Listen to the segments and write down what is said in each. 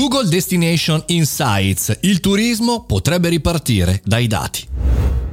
Google Destination Insights. Il turismo potrebbe ripartire dai dati.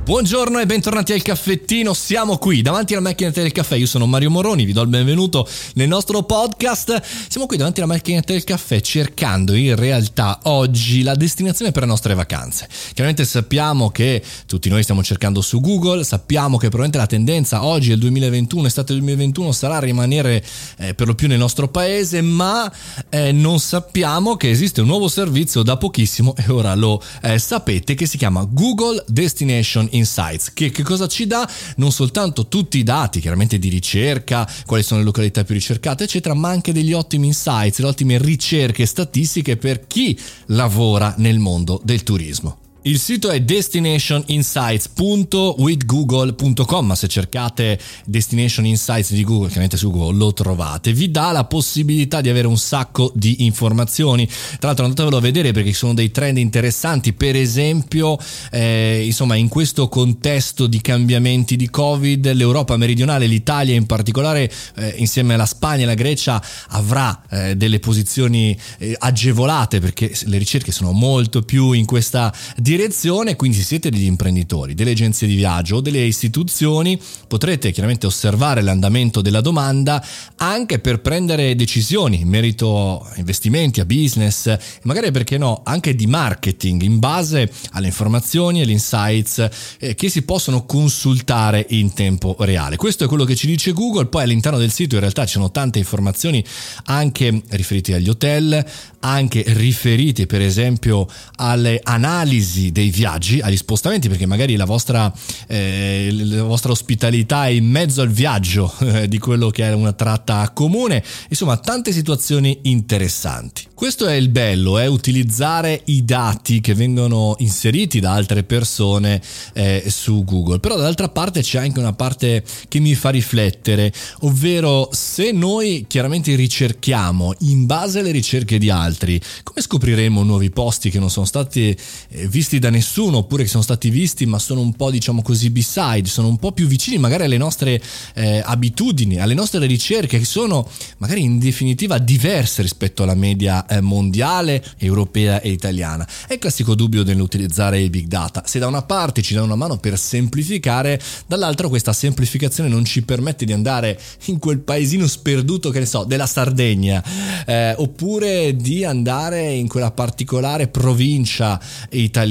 Buongiorno e bentornati al caffettino, siamo qui davanti alla macchina del caffè, io sono Mario Moroni, vi do il benvenuto nel nostro podcast, siamo qui davanti alla macchina del caffè cercando in realtà oggi la destinazione per le nostre vacanze. Chiaramente sappiamo che tutti noi stiamo cercando su Google, sappiamo che probabilmente la tendenza oggi del 2021, estate 2021 sarà rimanere eh, per lo più nel nostro paese, ma eh, non sappiamo che esiste un nuovo servizio da pochissimo e ora lo eh, sapete che si chiama Google Destination Insights, che, che cosa ci dà? Non soltanto tutti i dati, chiaramente di ricerca, quali sono le località più ricercate, eccetera, ma anche degli ottimi insights, le ottime ricerche statistiche per chi lavora nel mondo del turismo. Il sito è destinationinsights.withgoogle.com, ma se cercate Destination Insights di Google, chiaramente su Google lo trovate, vi dà la possibilità di avere un sacco di informazioni. Tra l'altro andatevelo a vedere perché ci sono dei trend interessanti, per esempio, eh, insomma, in questo contesto di cambiamenti di Covid, l'Europa meridionale, l'Italia in particolare, eh, insieme alla Spagna e alla Grecia, avrà eh, delle posizioni eh, agevolate perché le ricerche sono molto più in questa direzione direzione, quindi se siete degli imprenditori, delle agenzie di viaggio o delle istituzioni, potrete chiaramente osservare l'andamento della domanda anche per prendere decisioni in merito a investimenti, a business, magari perché no, anche di marketing in base alle informazioni e agli insights eh, che si possono consultare in tempo reale. Questo è quello che ci dice Google, poi all'interno del sito in realtà ci sono tante informazioni anche riferite agli hotel, anche riferite per esempio alle analisi dei viaggi, agli spostamenti, perché magari la vostra, eh, la vostra ospitalità è in mezzo al viaggio eh, di quello che è una tratta comune, insomma tante situazioni interessanti. Questo è il bello, è eh, utilizzare i dati che vengono inseriti da altre persone eh, su Google, però dall'altra parte c'è anche una parte che mi fa riflettere, ovvero se noi chiaramente ricerchiamo in base alle ricerche di altri, come scopriremo nuovi posti che non sono stati eh, visti da nessuno oppure che sono stati visti ma sono un po' diciamo così beside, sono un po' più vicini magari alle nostre eh, abitudini, alle nostre ricerche che sono magari in definitiva diverse rispetto alla media eh, mondiale, europea e italiana. È il classico dubbio nell'utilizzare i big data. Se da una parte ci dà una mano per semplificare, dall'altra questa semplificazione non ci permette di andare in quel paesino sperduto, che ne so, della Sardegna, eh, oppure di andare in quella particolare provincia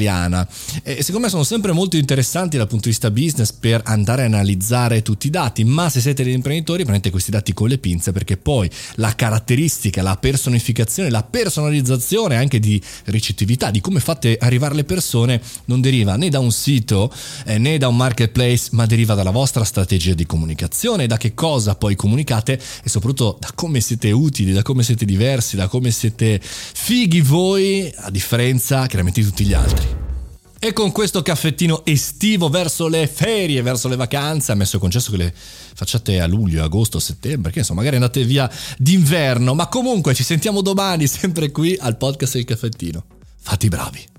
italiana. E secondo me sono sempre molto interessanti dal punto di vista business per andare a analizzare tutti i dati, ma se siete degli imprenditori prendete questi dati con le pinze perché poi la caratteristica, la personificazione, la personalizzazione anche di ricettività, di come fate arrivare le persone, non deriva né da un sito eh, né da un marketplace, ma deriva dalla vostra strategia di comunicazione, da che cosa poi comunicate e soprattutto da come siete utili, da come siete diversi, da come siete fighi voi, a differenza chiaramente di tutti gli altri. E con questo caffettino estivo verso le ferie, verso le vacanze, ammesso e concesso che le facciate a luglio, agosto, settembre, che insomma magari andate via d'inverno, ma comunque ci sentiamo domani sempre qui al podcast del caffettino. Fatti bravi.